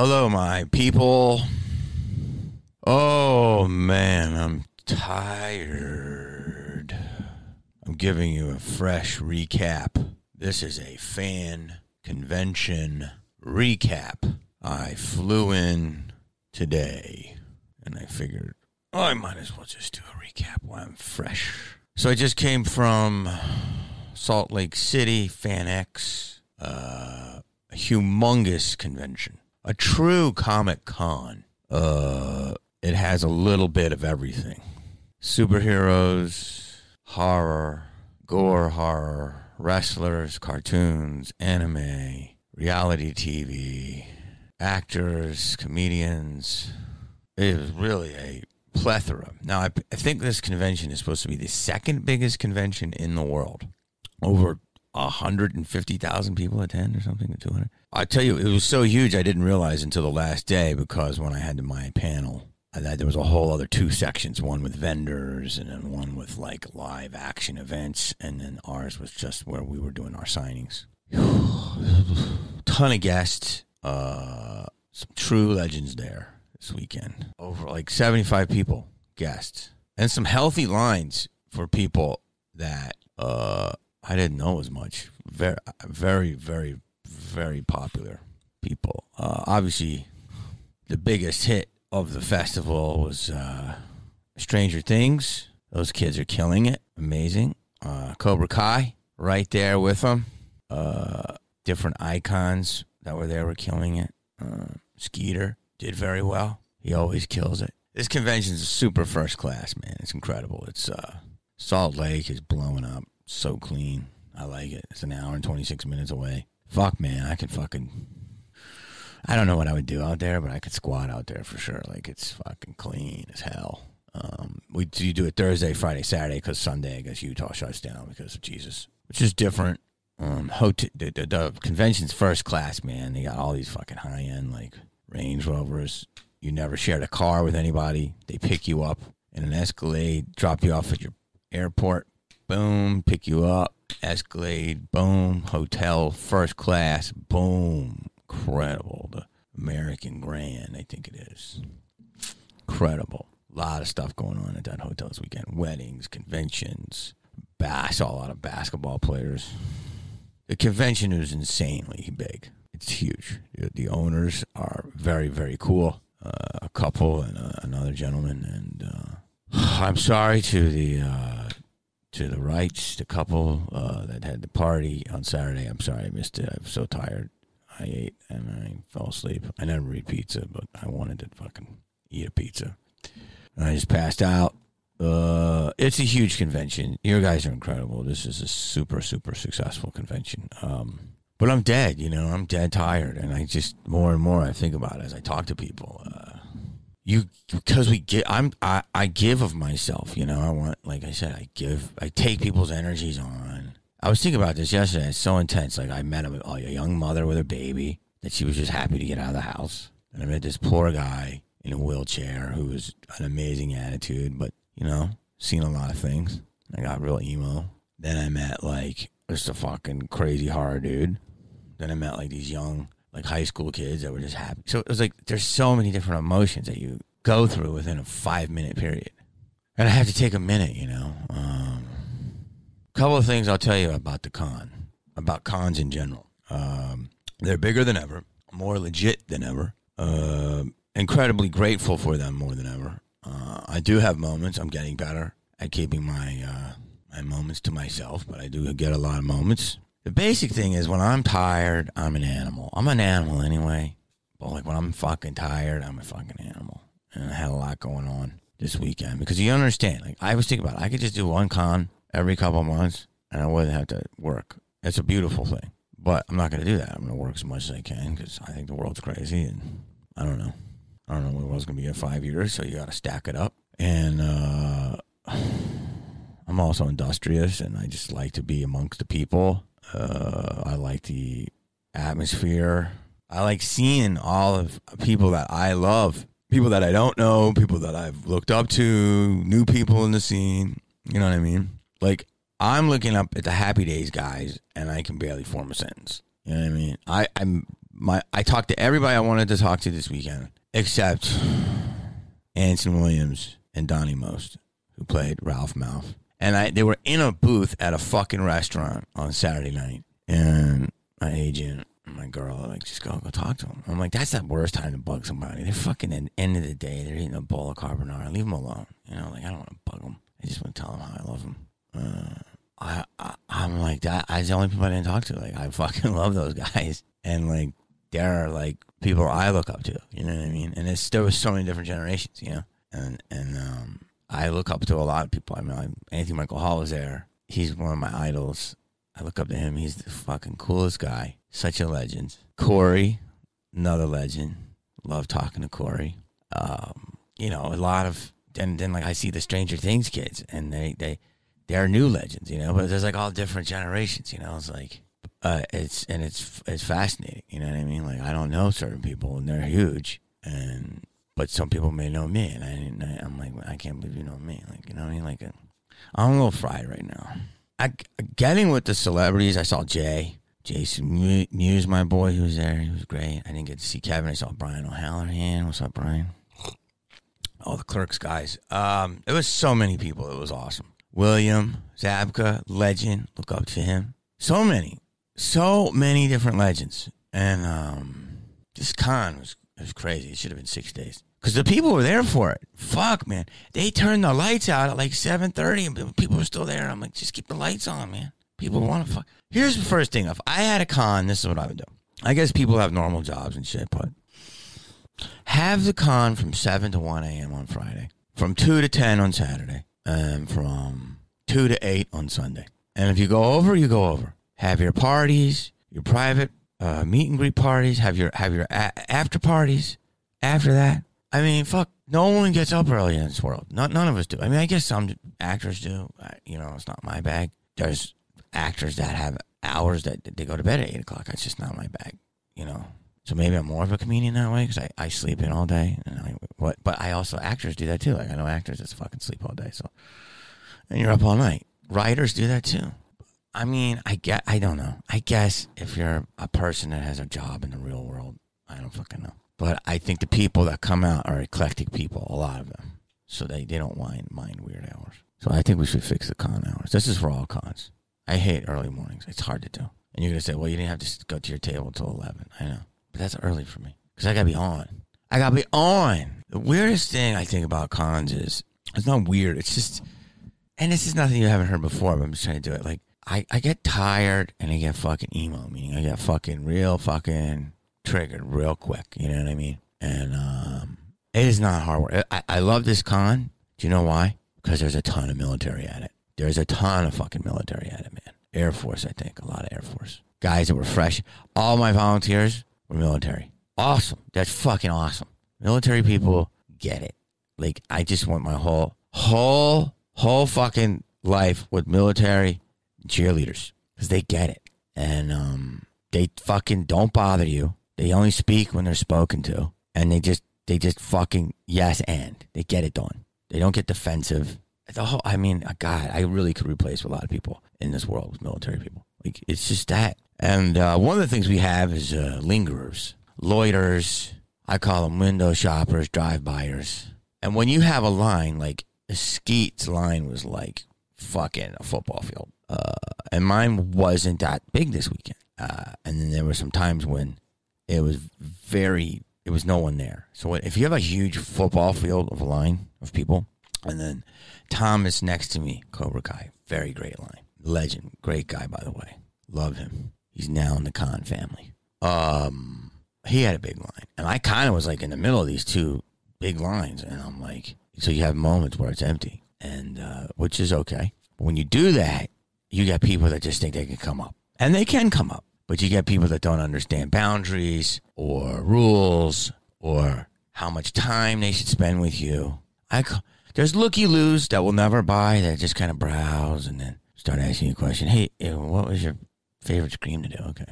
Hello, my people. Oh, man, I'm tired. I'm giving you a fresh recap. This is a fan convention recap. I flew in today and I figured, oh, I might as well just do a recap while I'm fresh. So I just came from Salt Lake City, FanX, uh, a humongous convention, a true Comic Con. Uh, it has a little bit of everything superheroes, horror, gore horror, wrestlers, cartoons, anime, reality TV, actors, comedians. It was really a plethora. Now, I, I think this convention is supposed to be the second biggest convention in the world. Over 150,000 people attend or something, 200. I tell you, it was so huge I didn't realize until the last day because when I had my panel, I, there was a whole other two sections, one with vendors and then one with like live action events, and then ours was just where we were doing our signings. Ton of guests, uh, some true legends there this weekend. Over like 75 people, guests, and some healthy lines for people that uh, I didn't know as much. Very, very, very, very popular people. Uh, obviously, the biggest hit of the festival was uh, Stranger Things. Those kids are killing it. Amazing. Uh, Cobra Kai, right there with them. Uh, different icons that were there were killing it. Uh, Skeeter did very well. He always kills it. This convention is super first class, man. It's incredible. It's uh, Salt Lake is blowing up. So clean. I like it. It's an hour and 26 minutes away. Fuck, man. I could fucking I don't know what I would do out there, but I could squat out there for sure. Like it's fucking clean as hell. Um, we you do it Thursday, Friday, Saturday because Sunday I guess Utah shuts down because of Jesus, which is different. Um, hotel, the, the, the convention's first class, man. They got all these fucking high end like Range Rovers. You never shared a car with anybody. They pick you up in an Escalade, drop you off at your airport. Boom, pick you up. Escalade, boom, hotel, first class, boom, incredible. The American Grand, I think it is. Incredible. A lot of stuff going on at that hotel this weekend. Weddings, conventions. Saw a lot of basketball players. The convention is insanely big. It's huge. The owners are very, very cool. Uh, a couple and uh, another gentleman. And uh, I'm sorry to the uh, to the rights, the couple uh, that had the party on Saturday. I'm sorry I missed it. I'm so tired. I ate and I fell asleep. I never eat pizza, but I wanted to fucking eat a pizza. And I just passed out. Uh, it's a huge convention. You guys are incredible. This is a super, super successful convention. Um, but I'm dead, you know, I'm dead tired. And I just, more and more I think about it as I talk to people. Uh, you, because we get, I'm, I, I give of myself, you know, I want, like I said, I give, I take people's energies on. I was thinking about this yesterday. It's so intense. Like I met a, a young mother with a baby that she was just happy to get out of the house, and I met this poor guy in a wheelchair who was an amazing attitude, but you know, seen a lot of things. I got real emo. Then I met like just a fucking crazy horror dude. Then I met like these young like high school kids that were just happy. So it was like there's so many different emotions that you go through within a five minute period, and I have to take a minute, you know. Um, couple of things I'll tell you about the con, about cons in general. Um, they're bigger than ever, more legit than ever. Uh, incredibly grateful for them more than ever. Uh, I do have moments. I'm getting better at keeping my uh, my moments to myself, but I do get a lot of moments. The basic thing is when I'm tired, I'm an animal. I'm an animal anyway, but like when I'm fucking tired, I'm a fucking animal. And I had a lot going on this weekend because you understand. Like I was thinking about, it. I could just do one con every couple months and I wouldn't have to work. It's a beautiful thing. But I'm not going to do that. I'm going to work as much as I can because I think the world's crazy and I don't know. I don't know what the world's going to be in five years, so you got to stack it up. And uh, I'm also industrious and I just like to be amongst the people. Uh, I like the atmosphere. I like seeing all of people that I love, people that I don't know, people that I've looked up to, new people in the scene. You know what I mean? Like I'm looking up at the Happy Days guys, and I can barely form a sentence. You know what I mean? I I'm my I talked to everybody I wanted to talk to this weekend except Anson Williams and Donnie Most, who played Ralph Malph. And I they were in a booth at a fucking restaurant on Saturday night. And my agent and my girl like, just go go talk to them. I'm like, that's the worst time to bug somebody. They're fucking at the end of the day, they're eating a bowl of carbonara. Leave them alone. You know, like I don't want to bug them. I just want to tell them how I love them. Uh, I, I I'm like that. I the only people I didn't talk to. Like I fucking love those guys, and like they're like people I look up to. You know what I mean? And it's there was so many different generations. You know, and and um, I look up to a lot of people. I mean, Anthony Michael Hall is there. He's one of my idols. I look up to him. He's the fucking coolest guy. Such a legend. Corey, another legend. Love talking to Corey. Um, you know, a lot of and then like I see the Stranger Things kids, and they they they're new legends, you know. But there's like all different generations, you know. It's like uh, it's and it's it's fascinating, you know what I mean? Like I don't know certain people, and they're huge, and but some people may know me, and I didn't. I, I'm like I can't believe you know me, like you know what I mean? Like I'm a little fried right now. I getting with the celebrities. I saw Jay. Jason Mewes, my boy, who was there. He was great. I didn't get to see Kevin. I saw Brian O'Halloran. What's up, Brian? All the clerks guys. Um, it was so many people. It was awesome. William Zabka, legend. Look up to him. So many, so many different legends. And um, this con was was crazy. It should have been six days because the people were there for it. Fuck, man. They turned the lights out at like seven thirty, and people were still there. I'm like, just keep the lights on, man. People want to fuck. Here's the first thing. If I had a con, this is what I would do. I guess people have normal jobs and shit, but have the con from 7 to 1 a.m. on Friday, from 2 to 10 on Saturday, and from 2 to 8 on Sunday. And if you go over, you go over. Have your parties, your private uh, meet and greet parties, have your have your a- after parties after that. I mean, fuck, no one gets up early in this world. Not, none of us do. I mean, I guess some actors do. You know, it's not my bag. There's actors that have hours that they go to bed at eight o'clock. That's just not my bag, you know. So maybe I'm more of a comedian that way because I, I sleep in all day. And I, what, but I also actors do that too. Like I know actors that fucking sleep all day. So and you're up all night. Writers do that too. I mean, I get. I don't know. I guess if you're a person that has a job in the real world, I don't fucking know. But I think the people that come out are eclectic people. A lot of them, so they they don't mind mind weird hours. So I think we should fix the con hours. This is for all cons. I hate early mornings. It's hard to do. And you're to say, well, you didn't have to go to your table until 11. I know. But that's early for me because I got to be on. I got to be on. The weirdest thing I think about cons is it's not weird. It's just, and this is nothing you haven't heard before, but I'm just trying to do it. Like, I, I get tired and I get fucking emo, meaning I get fucking real fucking triggered real quick. You know what I mean? And um, it is not hard work. I, I love this con. Do you know why? Because there's a ton of military at it. There's a ton of fucking military at it, man. Air Force, I think, a lot of Air Force guys that were fresh. All my volunteers were military. Awesome. That's fucking awesome. Military people get it. Like I just want my whole whole whole fucking life with military cheerleaders because they get it and um they fucking don't bother you. They only speak when they're spoken to, and they just they just fucking yes and they get it done. They don't get defensive the whole, I mean, uh, God, I really could replace a lot of people in this world with military people. Like, it's just that. And uh, one of the things we have is uh, lingerers, loiterers. I call them window shoppers, drive-byers. And when you have a line, like Skeet's line was like fucking a football field. Uh, and mine wasn't that big this weekend. Uh, and then there were some times when it was very, it was no one there. So if you have a huge football field of a line of people, and then Thomas next to me, Cobra Kai, very great line. Legend, great guy by the way. Love him. He's now in the con family. Um, he had a big line, and I kind of was like in the middle of these two big lines, and I'm like, so you have moments where it's empty, and uh, which is okay. But when you do that, you get people that just think they can come up, and they can come up, but you get people that don't understand boundaries or rules or how much time they should spend with you. I there's looky loos that will never buy that just kind of browse and then start asking you a question. Hey, what was your favorite scream to do? Okay.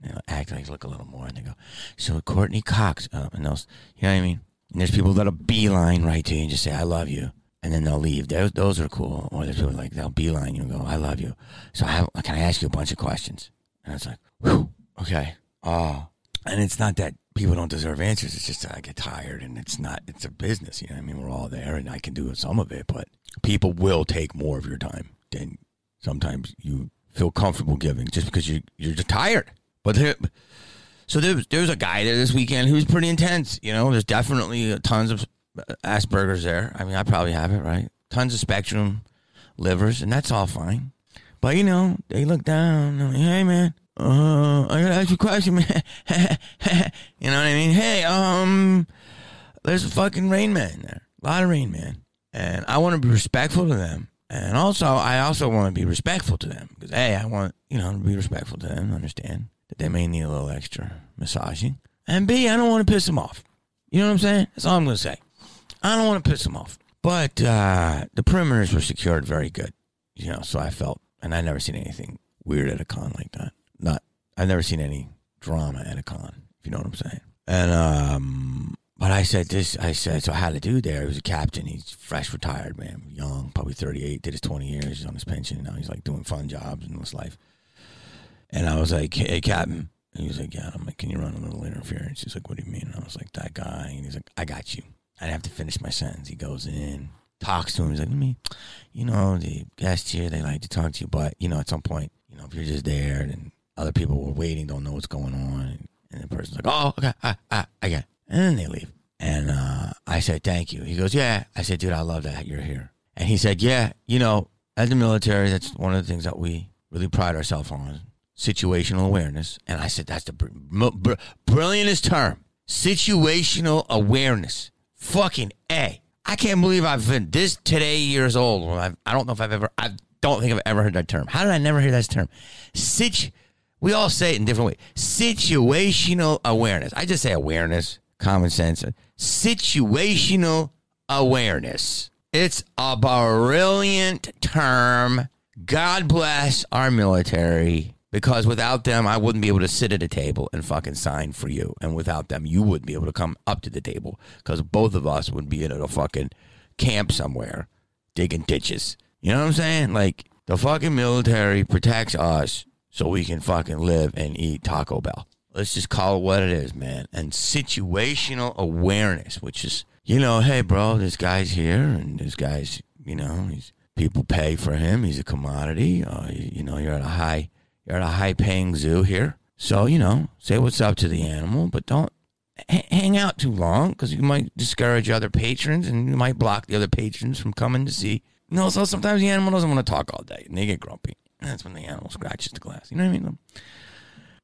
They'll act like look a little more and they go, so Courteney Cox. Uh, and they'll, you know what I mean? And there's people that'll beeline right to you and just say, I love you. And then they'll leave. Those, those are cool. Or there's people mm-hmm. like, they'll beeline you and go, I love you. So I, have, can I ask you a bunch of questions? And it's like, whew, okay. Oh, And it's not that people don't deserve answers. It's just that I get tired and it's not, it's a business. You know what I mean? We're all there and I can do some of it, but people will take more of your time than sometimes you feel comfortable giving just because you, you're just tired. But there, so there was, there was a guy there this weekend who was pretty intense. You know, there's definitely tons of Asperger's there. I mean, I probably have it, right? Tons of spectrum livers, and that's all fine. But, you know, they look down. Like, hey, man, uh, I gotta ask you a question, man. you know what I mean? Hey, um, there's a fucking Rain Man there. A lot of Rain Man. And I want to be respectful to them. And also, I also want to be respectful to them. Because, A, I want, you know, to be respectful to them, understand that they may need a little extra massaging. And B, I don't want to piss them off. You know what I'm saying? That's all I'm to say. I don't want to piss them off. But uh, the perimeters were secured very good. You know, so I felt, and I never seen anything weird at a con like that. Not, I've never seen any drama at a con, if you know what I'm saying. And, um, but I said this, I said, so I had a dude there. He was a captain. He's fresh retired, man, young, probably 38, did his 20 years. He's on his pension. Now he's like doing fun jobs in his life. And I was like, hey, Captain. And he was like, yeah. I'm like, can you run a little interference? He's like, what do you mean? And I was like, that guy. And he's like, I got you. I didn't have to finish my sentence. He goes in, talks to him. He's like, let me, you know, the guests here, they like to talk to you. But, you know, at some point, you know, if you're just there and other people were waiting, don't know what's going on. And, and the person's like, oh, okay, I, I, I get it. And then they leave. And uh, I said, thank you. He goes, yeah. I said, dude, I love that you're here. And he said, yeah, you know, as the military, that's one of the things that we really pride ourselves on situational awareness. And I said, that's the br- br- brilliantest term situational awareness. Fucking A. I can't believe I've been this today years old. I've, I don't know if I've ever, I don't think I've ever heard that term. How did I never hear that term? Situ, we all say it in different ways. Situational awareness. I just say awareness, common sense. Situational awareness. It's a brilliant term. God bless our military because without them, I wouldn't be able to sit at a table and fucking sign for you. And without them, you wouldn't be able to come up to the table because both of us would be in a fucking camp somewhere digging ditches. You know what I'm saying? Like, the fucking military protects us so we can fucking live and eat Taco Bell. Let's just call it what it is, man. And situational awareness, which is, you know, hey, bro, this guy's here and this guy's, you know, he's people pay for him. He's a commodity. Uh, you know, you're at a high you're at a high paying zoo here. So, you know, say what's up to the animal, but don't h- hang out too long because you might discourage other patrons and you might block the other patrons from coming to see. You know, so sometimes the animal doesn't want to talk all day and they get grumpy. That's when the animal scratches the glass. You know what I mean?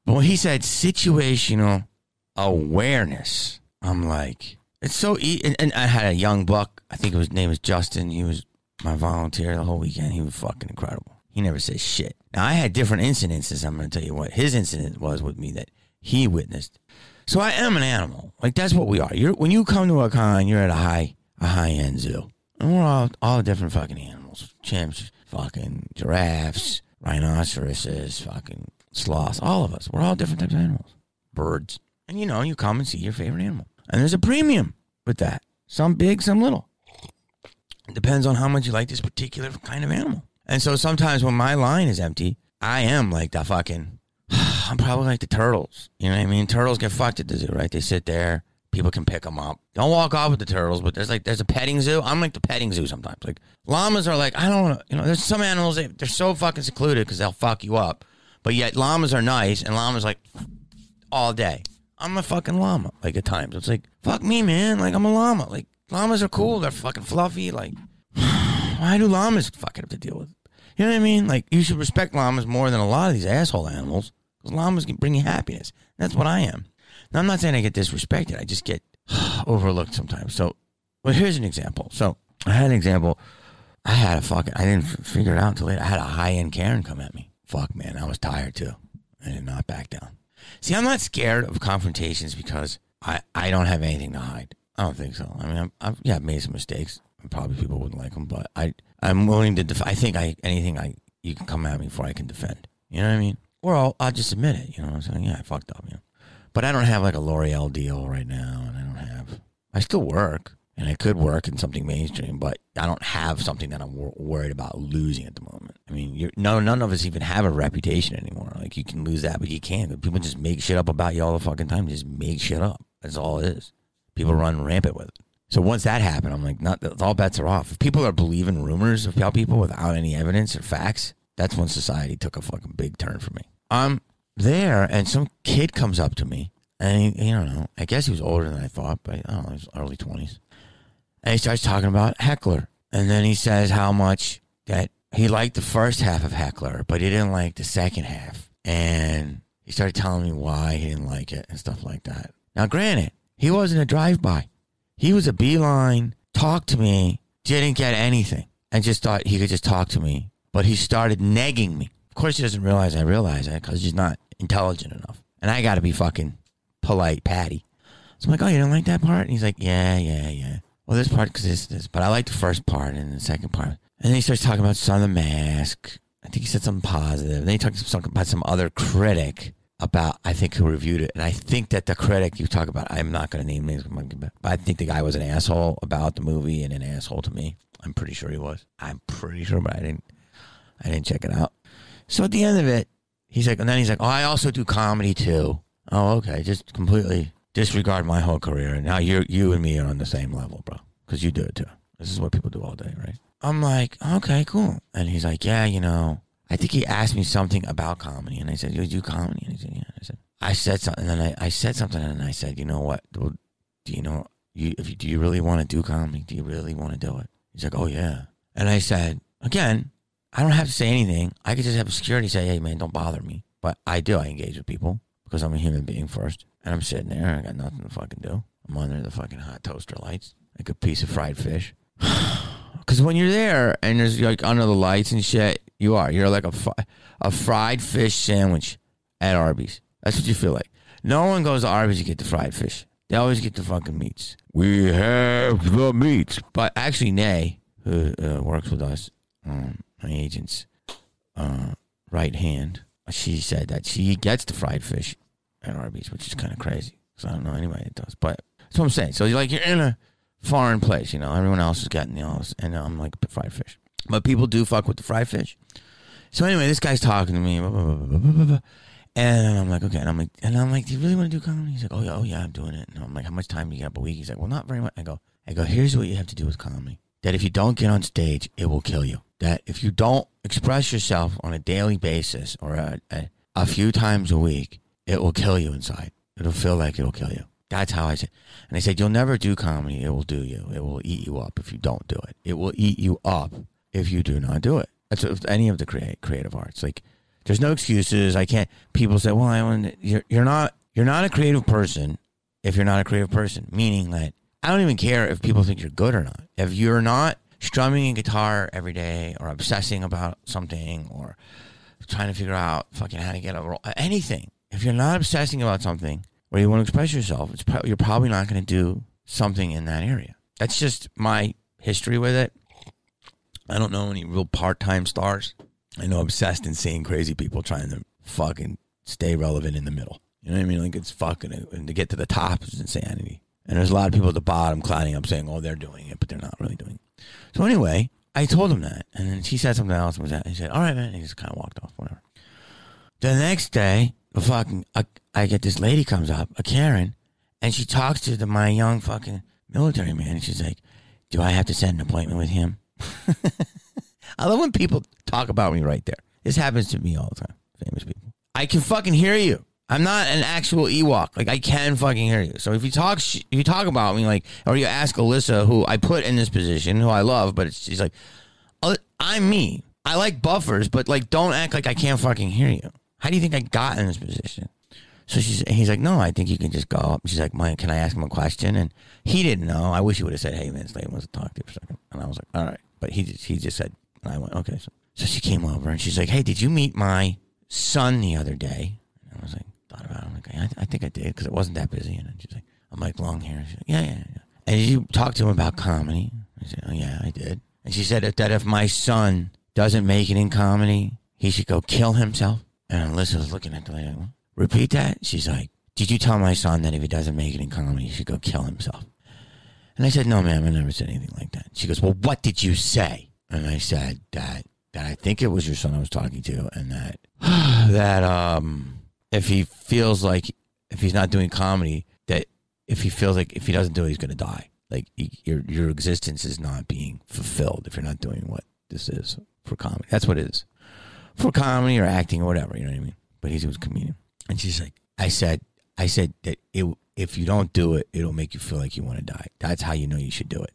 But when he said situational awareness, I'm like, it's so easy. And, and I had a young buck. I think his name was Justin. He was my volunteer the whole weekend. He was fucking incredible. He never says shit. Now I had different incidences. I'm going to tell you what his incident was with me that he witnessed. So I am an animal. Like that's what we are. You're when you come to a con, you're at a high a high end zoo, and we're all all different fucking animals. Chimps, fucking giraffes, rhinoceroses, fucking sloths. All of us. We're all different types of animals. Birds, and you know you come and see your favorite animal, and there's a premium with that. Some big, some little. It depends on how much you like this particular kind of animal. And so sometimes when my line is empty, I am like the fucking, I'm probably like the turtles. You know what I mean? Turtles get fucked at the zoo, right? They sit there. People can pick them up. Don't walk off with the turtles, but there's like, there's a petting zoo. I'm like the petting zoo sometimes. Like llamas are like, I don't to, you know, there's some animals, they, they're so fucking secluded because they'll fuck you up. But yet llamas are nice and llamas like all day. I'm a fucking llama. Like at times, it's like fuck me, man. Like I'm a llama. Like llamas are cool. They're fucking fluffy. Like why do llamas fucking have to deal with? You know what I mean? Like you should respect llamas more than a lot of these asshole animals because llamas can bring you happiness. That's what I am. Now I'm not saying I get disrespected. I just get overlooked sometimes. So, well, here's an example. So I had an example. I had a fucking. I didn't figure it out until later. I had a high end Karen come at me. Fuck man, I was tired too. I did not back down. See, I'm not scared of confrontations because I, I don't have anything to hide. I don't think so. I mean, I'm, I've yeah, I've made some mistakes. Probably people wouldn't like them, but I I'm willing to. Def- I think I anything I you can come at me for I can defend. You know what I mean? Or I'll I'll just admit it. You know what I'm saying? Yeah, I fucked up. You know, but I don't have like a L'Oreal deal right now, and I don't have. I still work. and I could work in something mainstream, but I don't have something that I'm wor- worried about losing at the moment. I mean, no, none of us even have a reputation anymore. Like you can lose that, but you can't. People just make shit up about you all the fucking time. Just make shit up. That's all it is. People run rampant with it. So once that happened, I'm like, not all bets are off. If people are believing rumors about people without any evidence or facts, that's when society took a fucking big turn for me. I'm there, and some kid comes up to me, and he, you know, I guess he was older than I thought, but I don't know, early twenties, and he starts talking about Heckler, and then he says how much that he liked the first half of Heckler, but he didn't like the second half, and he started telling me why he didn't like it and stuff like that. Now, granted, he wasn't a drive-by. He was a beeline, talked to me, didn't get anything, and just thought he could just talk to me. But he started negging me. Of course, he doesn't realize I realize that because he's not intelligent enough. And I got to be fucking polite, Patty. So I'm like, oh, you don't like that part? And he's like, yeah, yeah, yeah. Well, this part because this, this, but I like the first part and the second part. And then he starts talking about Son of the Mask. I think he said something positive. Then he talks about some other critic about I think who reviewed it, and I think that the critic you talk about, I'm not going to name names, but I think the guy was an asshole about the movie and an asshole to me. I'm pretty sure he was. I'm pretty sure, but I didn't. I didn't check it out. So at the end of it, he's like, and then he's like, oh, I also do comedy too. Oh, okay, just completely disregard my whole career, and now you you and me are on the same level, bro, because you do it too. This is what people do all day, right? I'm like, okay, cool. And he's like, yeah, you know, I think he asked me something about comedy, and I said, "You do comedy?" And he said, "Yeah." I said, "I said something," and then I, I said something, and I said, "You know what? Do, do you know you if you do you really want to do comedy? Do you really want to do it?" He's like, "Oh yeah." And I said, "Again, I don't have to say anything. I could just have security say, "Hey man, don't bother me." But I do. I engage with people because I'm a human being first, and I'm sitting there. I got nothing to fucking do. I'm under the fucking hot toaster lights, like a piece of fried fish. Because when you're there and there's like under the lights and shit, you are. You're like a, a fried fish sandwich at Arby's. That's what you feel like. No one goes to Arby's to get the fried fish. They always get the fucking meats. We have the meats. But actually, Nay, who uh, works with us, um, my agent's uh, right hand, she said that she gets the fried fish at Arby's, which is kind of crazy. So I don't know anybody that does. But that's what I'm saying. So you're like, you're in a foreign place, you know, everyone else is getting the know, and I'm like fried fish. But people do fuck with the fried fish. So anyway, this guy's talking to me, blah, blah, blah, and I'm like, okay, and I'm like, and I'm like, do you really want to do comedy? He's like, oh yeah, oh yeah, I'm doing it. And I'm like, how much time do you have a week? He's like, well, not very much. I go, I go, here's what you have to do with comedy. That if you don't get on stage, it will kill you. That if you don't express yourself on a daily basis or a, a, a few times a week, it will kill you inside. It'll feel like it'll kill you. That's how I said. And I said, you'll never do comedy. It will do you. It will eat you up if you don't do it. It will eat you up if you do not do it. That's any of the create, creative arts. Like, there's no excuses. I can't. People say, "Well, I want." You're you're not you're not a creative person if you're not a creative person. Meaning that I don't even care if people think you're good or not. If you're not strumming a guitar every day or obsessing about something or trying to figure out fucking how to get a role, anything. If you're not obsessing about something where you want to express yourself, pro- you're probably not going to do something in that area. That's just my history with it. I don't know any real part time stars. I know obsessed, and insane, crazy people trying to fucking stay relevant in the middle. You know what I mean? Like it's fucking, and to get to the top is insanity. And there's a lot of people at the bottom clouding up saying, oh, they're doing it, but they're not really doing it. So anyway, I told him that. And then he said something else. And was that, he said, all right, man. And he just kind of walked off, whatever. The next day, the fucking, I, I get this lady comes up, a Karen, and she talks to the, my young fucking military man. And she's like, do I have to set an appointment with him? I love when people talk about me right there. This happens to me all the time. Famous people. I can fucking hear you. I'm not an actual Ewok. Like I can fucking hear you. So if you talk, if you talk about me, like, or you ask Alyssa, who I put in this position, who I love, but she's like, oh, I'm me. I like buffers, but like, don't act like I can't fucking hear you. How do you think I got in this position? So she's, he's like, no, I think you can just go up. She's like, Mike, can I ask him a question? And he didn't know. I wish he would have said, hey, man, Slade wants to talk to you for a second. And I was like, all right. But he just, he just said, and I went, okay. So, so she came over and she's like, hey, did you meet my son the other day? And I was like, thought about it. I'm like, I, I think I did because it wasn't that busy. And she's like, I'm like, long hair. She's like, yeah, yeah, yeah. And you talked to him about comedy? I said, oh, yeah, I did. And she said that if my son doesn't make it in comedy, he should go kill himself. And Alyssa was looking at the lady, like, repeat that? She's like, did you tell my son that if he doesn't make it in comedy, he should go kill himself? And I said, no, ma'am, I never said anything like that. She goes, well, what did you say? And I said that that I think it was your son I was talking to, and that that um, if he feels like if he's not doing comedy, that if he feels like if he doesn't do it, he's going to die. Like he, your your existence is not being fulfilled if you're not doing what this is for comedy. That's what it is for comedy or acting or whatever. You know what I mean? But he was a comedian, and she's like, I said, I said that it, if you don't do it, it'll make you feel like you want to die. That's how you know you should do it.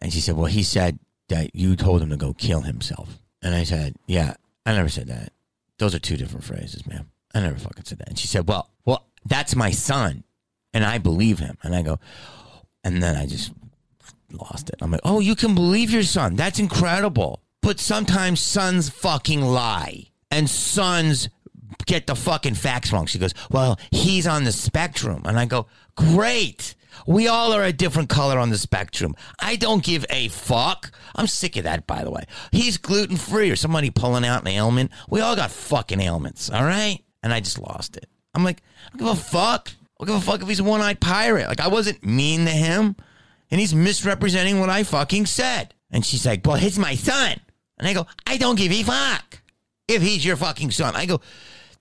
And she said, well, he said that you told him to go kill himself. And I said, yeah, I never said that. Those are two different phrases, ma'am. I never fucking said that. And she said, well, well, that's my son. And I believe him. And I go, and then I just lost it. I'm like, oh, you can believe your son. That's incredible. But sometimes sons fucking lie. And sons get the fucking facts wrong. She goes, well, he's on the spectrum. And I go, great. We all are a different color on the spectrum. I don't give a fuck. I'm sick of that, by the way. He's gluten free or somebody pulling out an ailment. We all got fucking ailments, all right? And I just lost it. I'm like, I don't give a fuck. I don't give a fuck if he's a one eyed pirate. Like, I wasn't mean to him, and he's misrepresenting what I fucking said. And she's like, well, he's my son. And I go, I don't give a fuck if he's your fucking son. I go,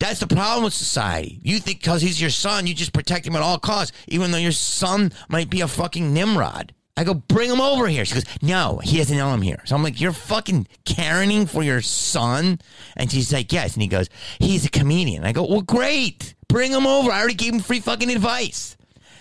that's the problem with society. You think because he's your son, you just protect him at all costs, even though your son might be a fucking Nimrod. I go, bring him over here. She goes, no, he doesn't know I'm here. So I'm like, you're fucking caring for your son? And she's like, yes. And he goes, he's a comedian. I go, well, great. Bring him over. I already gave him free fucking advice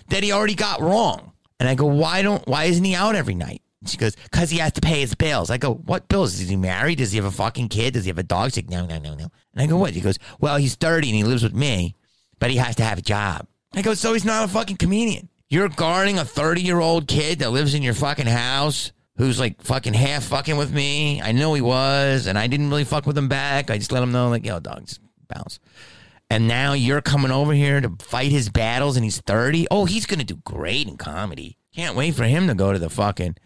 that he already got wrong. And I go, why don't, why isn't he out every night? She goes, because he has to pay his bills. I go, what bills? Is he married? Does he have a fucking kid? Does he have a dog? She's like, no, no, no, no. And I go, what? He goes, well, he's 30 and he lives with me, but he has to have a job. I go, so he's not a fucking comedian. You're guarding a 30 year old kid that lives in your fucking house who's like fucking half fucking with me. I know he was, and I didn't really fuck with him back. I just let him know, like, yo, dog, bounce. And now you're coming over here to fight his battles and he's 30. Oh, he's going to do great in comedy. Can't wait for him to go to the fucking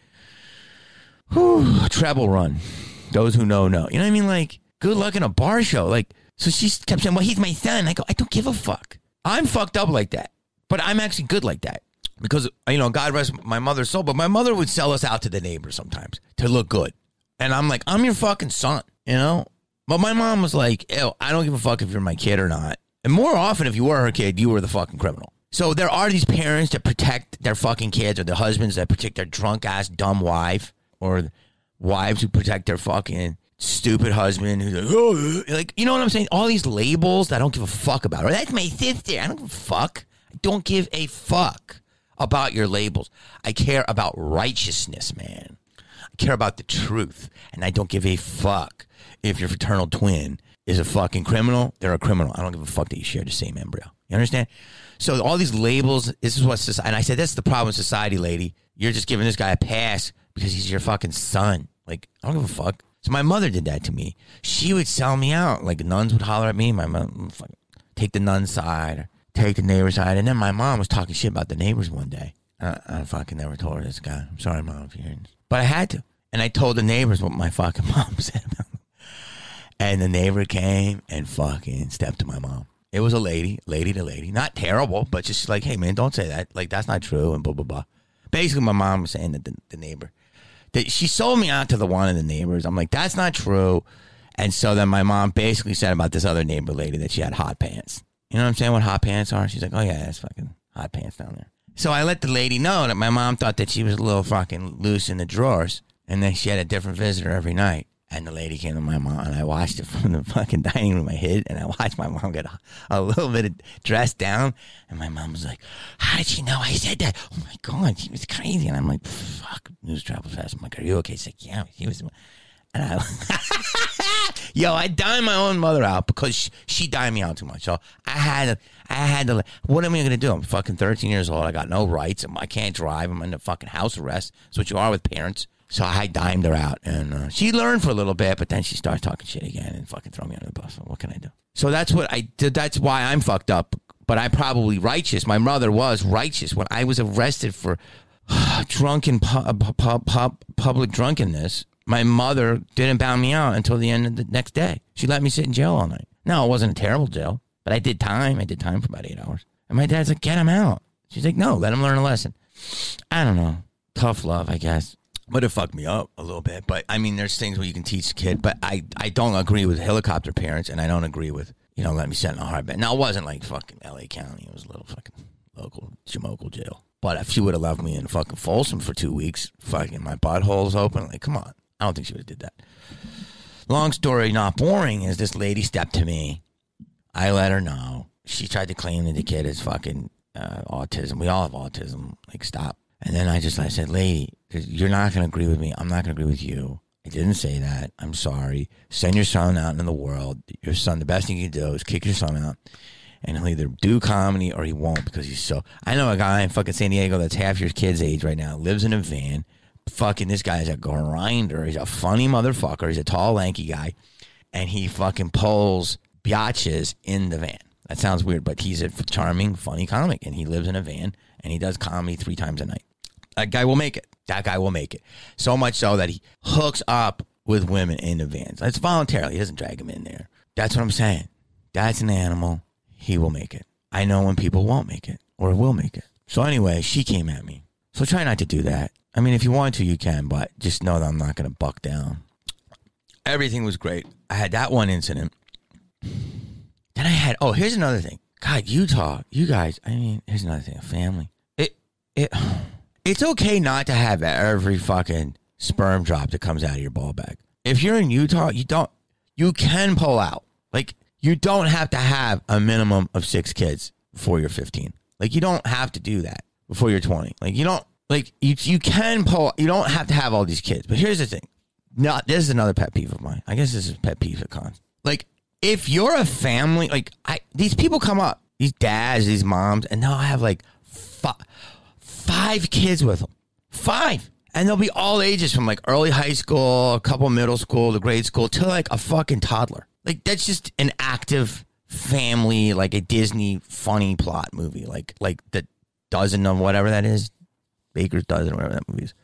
whew, treble run. Those who know, know. You know what I mean? Like, good luck in a bar show. Like, so she kept saying, well, he's my son. I go, I don't give a fuck. I'm fucked up like that, but I'm actually good like that because, you know, God rest my mother's soul, but my mother would sell us out to the neighbors sometimes to look good. And I'm like, I'm your fucking son, you know? But my mom was like, Ew, I don't give a fuck if you're my kid or not. And more often, if you were her kid, you were the fucking criminal. So there are these parents that protect their fucking kids or the husbands that protect their drunk ass dumb wife or wives who protect their fucking stupid husband who's like, oh, uh, like, you know what I'm saying? All these labels that I don't give a fuck about. Or that's my sister. I don't give a fuck. I don't give a fuck about your labels. I care about righteousness, man. I care about the truth. And I don't give a fuck if your fraternal twin is a fucking criminal. They're a criminal. I don't give a fuck that you share the same embryo. You understand? So all these labels, this is what society, and I said, that's the problem with society, lady. You're just giving this guy a pass because he's your fucking son. Like, I don't give a fuck. So my mother did that to me. She would sell me out. Like nuns would holler at me. My mom fucking take the nun side, take the neighbor side. And then my mom was talking shit about the neighbors one day. I, I fucking never told her this guy. I'm sorry, mom, if you're this. But I had to. And I told the neighbors what my fucking mom said about. And the neighbor came and fucking stepped to my mom. It was a lady, lady to lady. Not terrible, but just like, hey, man, don't say that. Like, that's not true, and blah, blah, blah. Basically, my mom was saying that the, the neighbor that she sold me out to the one of the neighbors. I'm like, that's not true. And so then my mom basically said about this other neighbor lady that she had hot pants. You know what I'm saying? What hot pants are? She's like, oh yeah, that's fucking hot pants down there. So I let the lady know that my mom thought that she was a little fucking loose in the drawers, and then she had a different visitor every night. And the lady came to my mom, and I watched it from the fucking dining room. I hid, and I watched my mom get a, a little bit dressed down. And my mom was like, "How did she know I said that? Oh my god, she was crazy." And I'm like, "Fuck, news travels fast." I'm like, "Are you okay?" She's like, "Yeah, he was." And I, yo, I dined my own mother out because she, she dined me out too much. So I had to, I had to. What am I going to do? I'm fucking 13 years old. I got no rights. I can't drive. I'm under fucking house arrest. That's what you are with parents. So I dimed her out, and uh, she learned for a little bit, but then she starts talking shit again and fucking throw me under the bus. What can I do? So that's what I did. That's why I'm fucked up. But I'm probably righteous. My mother was righteous when I was arrested for drunken pu- public drunkenness. My mother didn't bound me out until the end of the next day. She let me sit in jail all night. No, it wasn't a terrible jail, but I did time. I did time for about eight hours. And my dad's like, get him out. She's like, no, let him learn a lesson. I don't know. tough love, I guess. But it fucked me up a little bit. But I mean, there's things where you can teach a kid, but I, I don't agree with helicopter parents, and I don't agree with you know let me sit in a hard bed. Now it wasn't like fucking L.A. County; it was a little fucking local Jamokel jail. But if she would have left me in fucking Folsom for two weeks, fucking my butthole's open, like come on, I don't think she would have did that. Long story, not boring, is this lady stepped to me. I let her know. She tried to claim that the kid is fucking uh, autism. We all have autism. Like stop. And then I just I said, lady, you're not going to agree with me. I'm not going to agree with you. I didn't say that. I'm sorry. Send your son out into the world. Your son, the best thing you can do is kick your son out, and he'll either do comedy or he won't because he's so. I know a guy in fucking San Diego that's half your kid's age right now, lives in a van. Fucking this guy's a grinder. He's a funny motherfucker. He's a tall, lanky guy, and he fucking pulls biatches in the van. That sounds weird, but he's a charming, funny comic, and he lives in a van and he does comedy three times a night. That guy will make it. That guy will make it. So much so that he hooks up with women in the vans. It's voluntarily. He doesn't drag them in there. That's what I'm saying. That's an animal. He will make it. I know when people won't make it or will make it. So anyway, she came at me. So try not to do that. I mean, if you want to, you can, but just know that I'm not going to buck down. Everything was great. I had that one incident. Then I had, oh, here's another thing. God, Utah, you guys, I mean, here's another thing. Family. It, it, it's okay not to have every fucking sperm drop that comes out of your ball bag. If you're in Utah, you don't, you can pull out. Like, you don't have to have a minimum of six kids before you're 15. Like, you don't have to do that before you're 20. Like, you don't, like, you, you can pull, you don't have to have all these kids. But here's the thing. No, this is another pet peeve of mine. I guess this is pet peeve of cons. Like, if you're a family, like, I, these people come up, these dads, these moms, and they'll have like five, five kids with them. Five. And they'll be all ages from like early high school, a couple middle school to grade school to like a fucking toddler. Like that's just an active family, like a Disney funny plot movie, like like the dozen of whatever that is, Baker's dozen, whatever that movie is.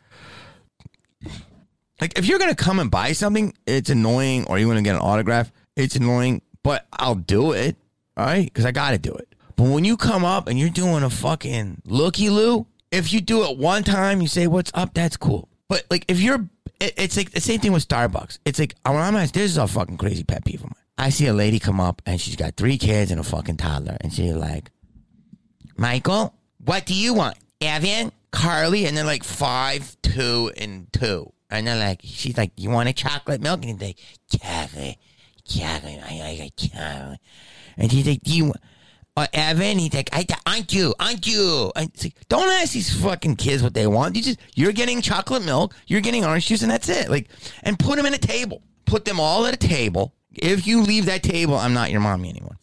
Like if you're gonna come and buy something, it's annoying, or you want to get an autograph, it's annoying, but I'll do it, all right, because I got to do it. But when you come up and you're doing a fucking looky loo, if you do it one time, you say what's up, that's cool. But like if you're, it, it's like the same thing with Starbucks. It's like when I'm asked, this is a fucking crazy pet peeve of mine. I see a lady come up and she's got three kids and a fucking toddler, and she's like, Michael, what do you want? Evan, Carly, and they're like five, two, and two. And they're like, she's like, you want a chocolate milk? And he's like, chocolate, chocolate, I like chocolate. And she's like, do you, uh, Evan, he's like, I, aren't you, aren't you? Like, don't ask these fucking kids what they want. You just, you're getting chocolate milk, you're getting orange juice, and that's it. Like, and put them in a table. Put them all at a table. If you leave that table, I'm not your mommy anymore.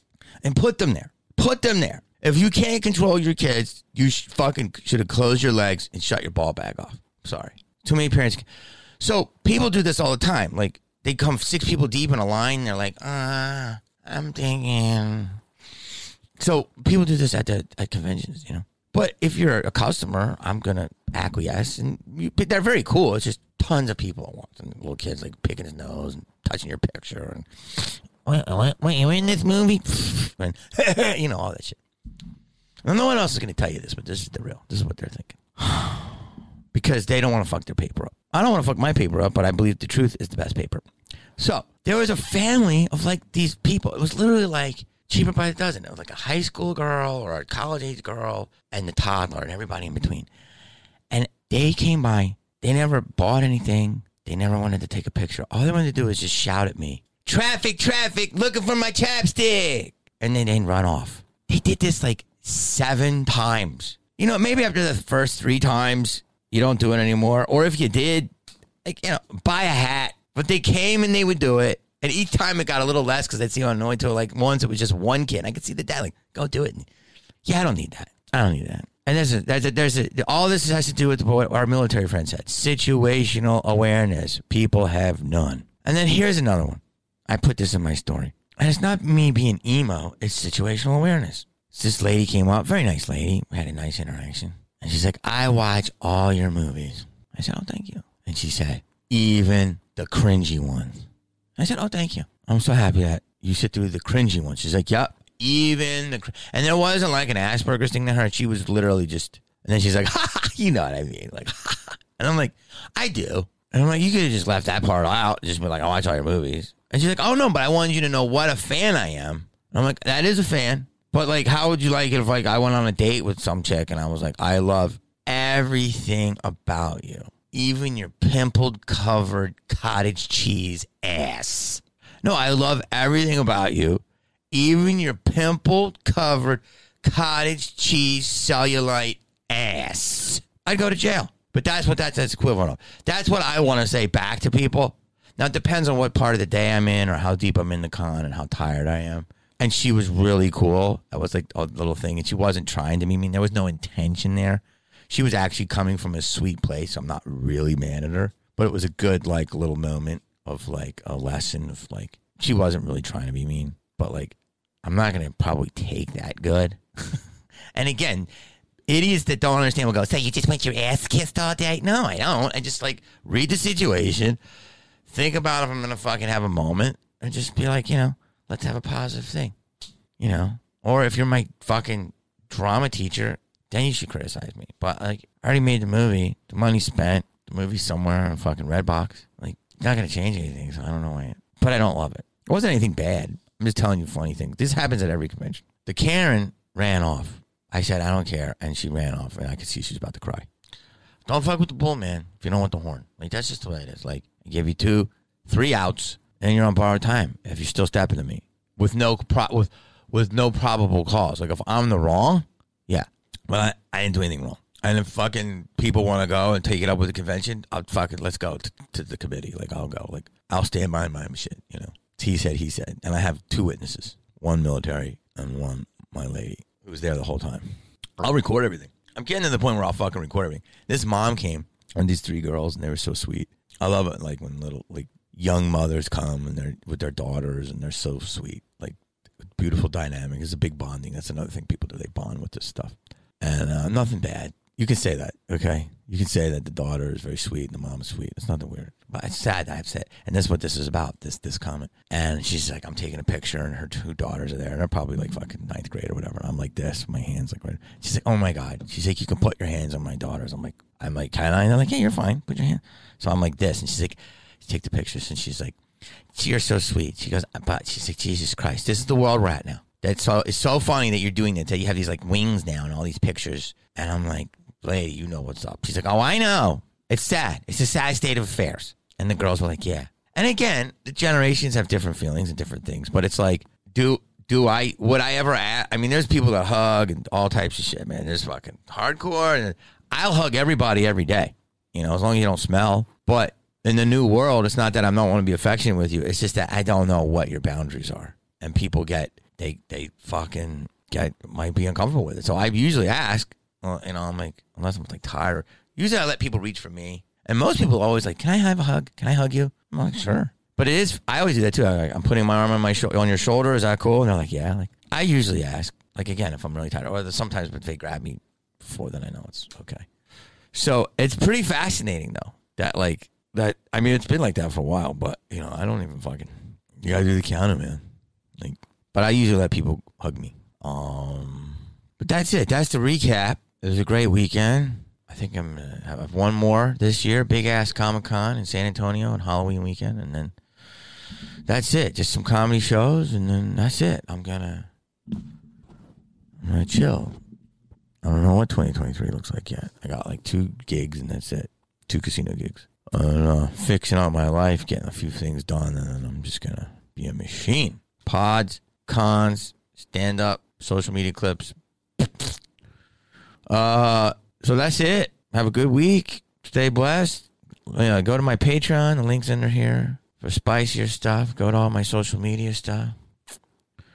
And put them there. Put them there. If you can't control your kids, you sh- fucking should have closed your legs and shut your ball bag off. Sorry. Too many parents. So people do this all the time. Like they come six people deep in a line. They're like, ah, I'm thinking. So people do this at the at conventions, you know. But if you're a customer, I'm gonna acquiesce, and you, but they're very cool. It's just tons of people at once, and little kids like picking his nose and touching your picture, and wait, wait, wait you're in this movie, and you know all that shit. And no one else is gonna tell you this, but this is the real. This is what they're thinking. because they don't want to fuck their paper up. I don't want to fuck my paper up, but I believe the truth is the best paper. So there was a family of like these people. It was literally like cheaper by the dozen. It was like a high school girl or a college age girl and the toddler and everybody in between. And they came by. They never bought anything. They never wanted to take a picture. All they wanted to do was just shout at me, "Traffic, traffic! Looking for my chapstick!" And then they run off. They did this like seven times. You know, maybe after the first three times, you don't do it anymore. Or if you did, like, you know, buy a hat. But they came and they would do it. And each time it got a little less because I'd see how annoyed. Like once it was just one kid. I could see the dad like, go do it. And, yeah, I don't need that. I don't need that. And there's a, there's a, there's a, all this has to do with what our military friend said. Situational awareness. People have none. And then here's another one. I put this in my story. And it's not me being emo. It's situational awareness. This lady came up, very nice lady. Had a nice interaction. And she's like, I watch all your movies. I said, Oh, thank you. And she said, Even the cringy ones. I said, Oh, thank you. I'm so happy that you sit through the cringy ones. She's like, Yep, even the. Cr-. And there wasn't like an Asperger's thing to her. She was literally just. And then she's like, you know what I mean? Like. And I'm like, I do. And I'm like, you could have just left that part out, just be like, oh, I watch all your movies. And she's like, oh no, but I wanted you to know what a fan I am. And I'm like, that is a fan. But like, how would you like it if like I went on a date with some chick and I was like, I love everything about you, even your pimpled covered cottage cheese ass. No, I love everything about you, even your pimpled covered cottage cheese cellulite ass. I'd go to jail. But that's what that's, that's equivalent of. That's what I want to say back to people. Now it depends on what part of the day I'm in or how deep I'm in the con and how tired I am. And she was really cool. That was like a little thing. And she wasn't trying to meet me. There was no intention there. She was actually coming from a sweet place. I'm not really mad at her. But it was a good like little moment of like a lesson of like she wasn't really trying to be mean. But like I'm not gonna probably take that good. and again, idiots that don't understand will go, so you just want your ass kissed all day? No, I don't. I just like read the situation, think about if I'm gonna fucking have a moment, and just be like, you know, let's have a positive thing. You know? Or if you're my fucking drama teacher, then you should criticize me. But like I already made the movie, the money spent, the movie's somewhere in fucking Redbox. Like, not gonna change anything, so I don't know why. But I don't love it. It wasn't anything bad. I'm just telling you funny things. This happens at every convention. The Karen ran off. I said, I don't care. And she ran off, and I could see she was about to cry. Don't fuck with the bull, man, if you don't want the horn. Like, that's just the way it is. Like, I give you two, three outs, and you're on borrowed time if you're still stepping to me with no pro- with with no probable cause. Like, if I'm the wrong, yeah. But I, I didn't do anything wrong. And if fucking people want to go and take it up with the convention, I'll fucking let's go to, to the committee. Like, I'll go. Like, I'll stand by my shit, you know. He said, he said. And I have two witnesses one military and one my lady who was there the whole time. I'll record everything. I'm getting to the point where I'll fucking record everything. This mom came and these three girls, and they were so sweet. I love it, like when little like young mothers come and they're with their daughters, and they're so sweet. Like beautiful dynamic. It's a big bonding. That's another thing people do. They bond with this stuff, and uh, nothing bad. You can say that, okay? You can say that the daughter is very sweet and the mom is sweet. It's nothing weird. But it's sad I've said, and that's what this is about. This this comment. And she's like, I'm taking a picture, and her two daughters are there, and they're probably like fucking ninth grade or whatever. I'm like this, my hands like right. She's like, Oh my god. She's like, You can put your hands on my daughters. I'm like, I'm like, Can I? And they're like, Yeah, you're fine. Put your hand. So I'm like this, and she's like, Take the pictures, and she's like, You're so sweet. She goes, But she's like, Jesus Christ, this is the world we're at now. That's so. It's so funny that you're doing that. That you have these like wings now and all these pictures, and I'm like, lady, you know what's up. She's like, oh, I know. It's sad. It's a sad state of affairs. And the girls were like, yeah. And again, the generations have different feelings and different things, but it's like, do do I would I ever? Ask, I mean, there's people that hug and all types of shit, man. There's fucking hardcore, and I'll hug everybody every day. You know, as long as you don't smell. But in the new world, it's not that I'm not want to be affectionate with you. It's just that I don't know what your boundaries are, and people get they they fucking get might be uncomfortable with it. So I usually ask, well, you know, I'm like, unless I'm like tired. Usually I let people reach for me. And most people always like, can I have a hug? Can I hug you? I'm like, sure. But it is, I always do that too. I, am putting my arm on my sho- on your shoulder. Is that cool? And they're like, yeah. Like, I usually ask, like, again, if I'm really tired. Or sometimes if they grab me before, then I know it's okay. So it's pretty fascinating though. That like, that, I mean, it's been like that for a while, but, you know, I don't even fucking, you gotta do the counter, man. Like, but I usually let people hug me. Um, but that's it. That's the recap. It was a great weekend. I think I'm gonna have one more this year, big ass Comic Con in San Antonio on Halloween weekend, and then that's it. Just some comedy shows, and then that's it. I'm gonna I'm gonna chill. I don't know what 2023 looks like yet. I got like two gigs, and that's it. Two casino gigs. I don't know. Fixing out my life, getting a few things done, and then I'm just gonna be a machine. Pods, cons, stand up, social media clips, uh, so that's it. Have a good week. Stay blessed. Go to my Patreon. The link's under here for spicier stuff. Go to all my social media stuff.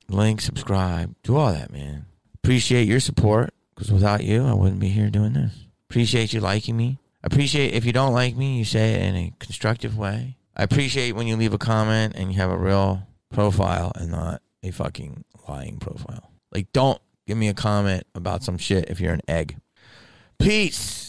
Link, subscribe. Do all that, man. Appreciate your support because without you, I wouldn't be here doing this. Appreciate you liking me. Appreciate if you don't like me, you say it in a constructive way. I appreciate when you leave a comment and you have a real profile and not a fucking lying profile. Like, don't give me a comment about some shit if you're an egg. Peace.